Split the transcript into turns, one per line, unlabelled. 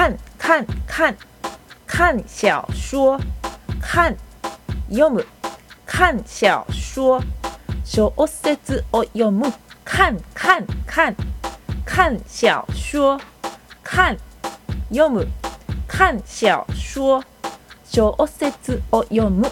看，看，看，看小说，看，読む，看小说，小説を読む，看，看，看，看小说，看，読む，看小说，小説を読む。